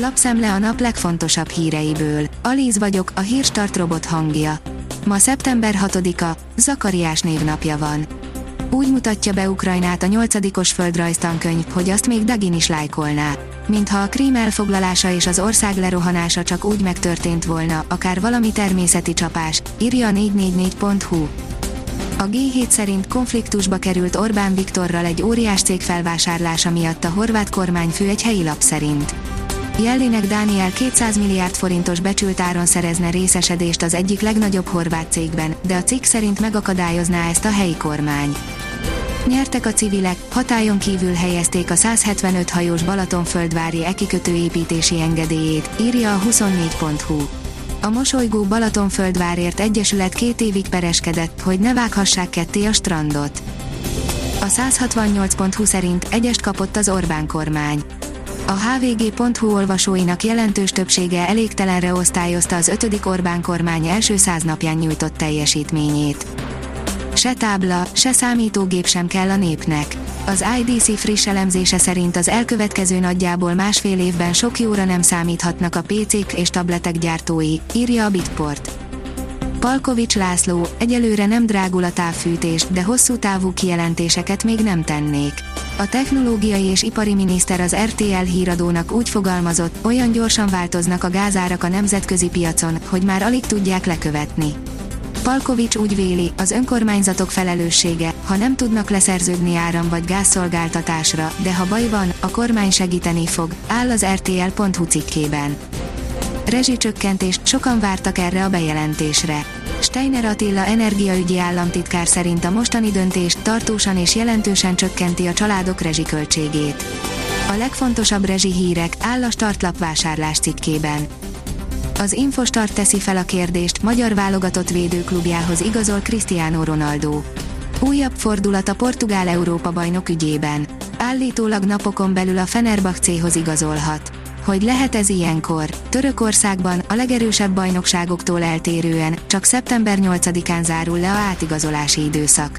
Lapszemle a nap legfontosabb híreiből. Alíz vagyok, a hírstart robot hangja. Ma szeptember 6-a, Zakariás névnapja van. Úgy mutatja be Ukrajnát a nyolcadikos földrajztankönyv, hogy azt még Dagin is lájkolná. Mintha a krím elfoglalása és az ország lerohanása csak úgy megtörtént volna, akár valami természeti csapás, írja a 444.hu. A G7 szerint konfliktusba került Orbán Viktorral egy óriás cég felvásárlása miatt a horvát kormányfő egy helyi lap szerint. Jellinek Dániel 200 milliárd forintos becsült áron szerezne részesedést az egyik legnagyobb horvát cégben, de a cikk szerint megakadályozná ezt a helyi kormány. Nyertek a civilek, hatályon kívül helyezték a 175 hajós Balatonföldvári ekikötő építési engedélyét, írja a 24.hu. A mosolygó Balatonföldvárért Egyesület két évig pereskedett, hogy ne vághassák ketté a strandot. A 168.hu szerint egyest kapott az Orbán kormány. A hvg.hu olvasóinak jelentős többsége elégtelenre osztályozta az ötödik Orbán kormány első száz napján nyújtott teljesítményét. Se tábla, se számítógép sem kell a népnek. Az IDC friss elemzése szerint az elkövetkező nagyjából másfél évben sok jóra nem számíthatnak a PC-k és tabletek gyártói, írja a Bitport. Palkovics László, egyelőre nem drágul a távfűtés, de hosszú távú kijelentéseket még nem tennék. A technológiai és ipari miniszter az RTL híradónak úgy fogalmazott, olyan gyorsan változnak a gázárak a nemzetközi piacon, hogy már alig tudják lekövetni. Palkovics úgy véli, az önkormányzatok felelőssége, ha nem tudnak leszerződni áram vagy gázszolgáltatásra, de ha baj van, a kormány segíteni fog, áll az RTL.hu cikkében. Rezsicsökkentés, sokan vártak erre a bejelentésre. Steiner Attila energiaügyi államtitkár szerint a mostani döntés tartósan és jelentősen csökkenti a családok rezsiköltségét. A legfontosabb rezsi hírek áll a startlap vásárlás cikkében. Az Infostart teszi fel a kérdést, magyar válogatott védőklubjához igazol Cristiano Ronaldo. Újabb fordulat a portugál Európa bajnok ügyében. Állítólag napokon belül a Fenerbahcéhoz igazolhat. Hogy lehet ez ilyenkor? Törökországban, a legerősebb bajnokságoktól eltérően, csak szeptember 8-án zárul le a átigazolási időszak.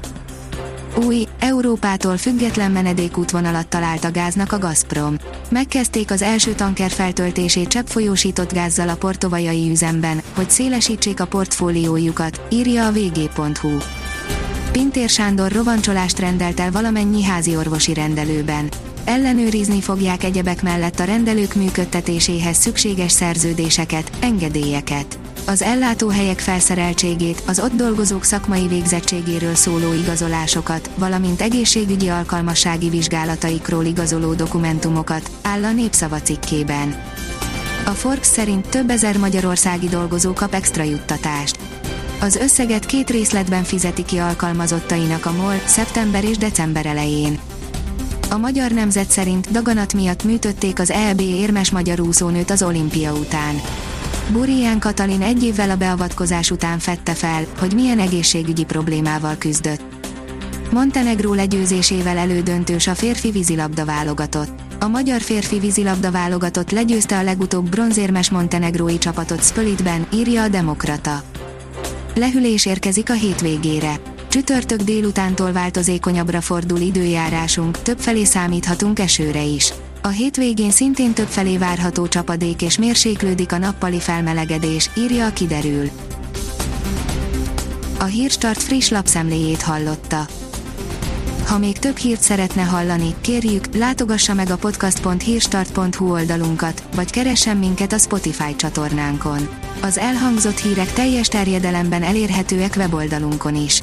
Új, Európától független menedékútvonalat talált a gáznak a Gazprom. Megkezdték az első tanker feltöltését cseppfolyósított gázzal a portovajai üzemben, hogy szélesítsék a portfóliójukat, írja a vg.hu. Pintér Sándor rovancsolást rendelt el valamennyi házi orvosi rendelőben. Ellenőrizni fogják egyebek mellett a rendelők működtetéséhez szükséges szerződéseket, engedélyeket az ellátóhelyek felszereltségét, az ott dolgozók szakmai végzettségéről szóló igazolásokat, valamint egészségügyi alkalmassági vizsgálataikról igazoló dokumentumokat, áll a népszava cikkében. A Forbes szerint több ezer magyarországi dolgozó kap extra juttatást. Az összeget két részletben fizeti ki alkalmazottainak a MOL szeptember és december elején. A magyar nemzet szerint daganat miatt műtötték az EB érmes magyar úszónőt az olimpia után. Burián Katalin egy évvel a beavatkozás után fette fel, hogy milyen egészségügyi problémával küzdött. Montenegró legyőzésével elődöntős a férfi vízilabda válogatott. A magyar férfi vízilabda válogatott legyőzte a legutóbb bronzérmes montenegrói csapatot Spölitben, írja a Demokrata. Lehűlés érkezik a hétvégére. Csütörtök délutántól változékonyabbra fordul időjárásunk, többfelé számíthatunk esőre is. A hétvégén szintén többfelé várható csapadék és mérséklődik a nappali felmelegedés, írja a kiderül. A Hírstart friss lapszemléjét hallotta. Ha még több hírt szeretne hallani, kérjük, látogassa meg a podcast.hírstart.hu oldalunkat, vagy keressen minket a Spotify csatornánkon. Az elhangzott hírek teljes terjedelemben elérhetőek weboldalunkon is.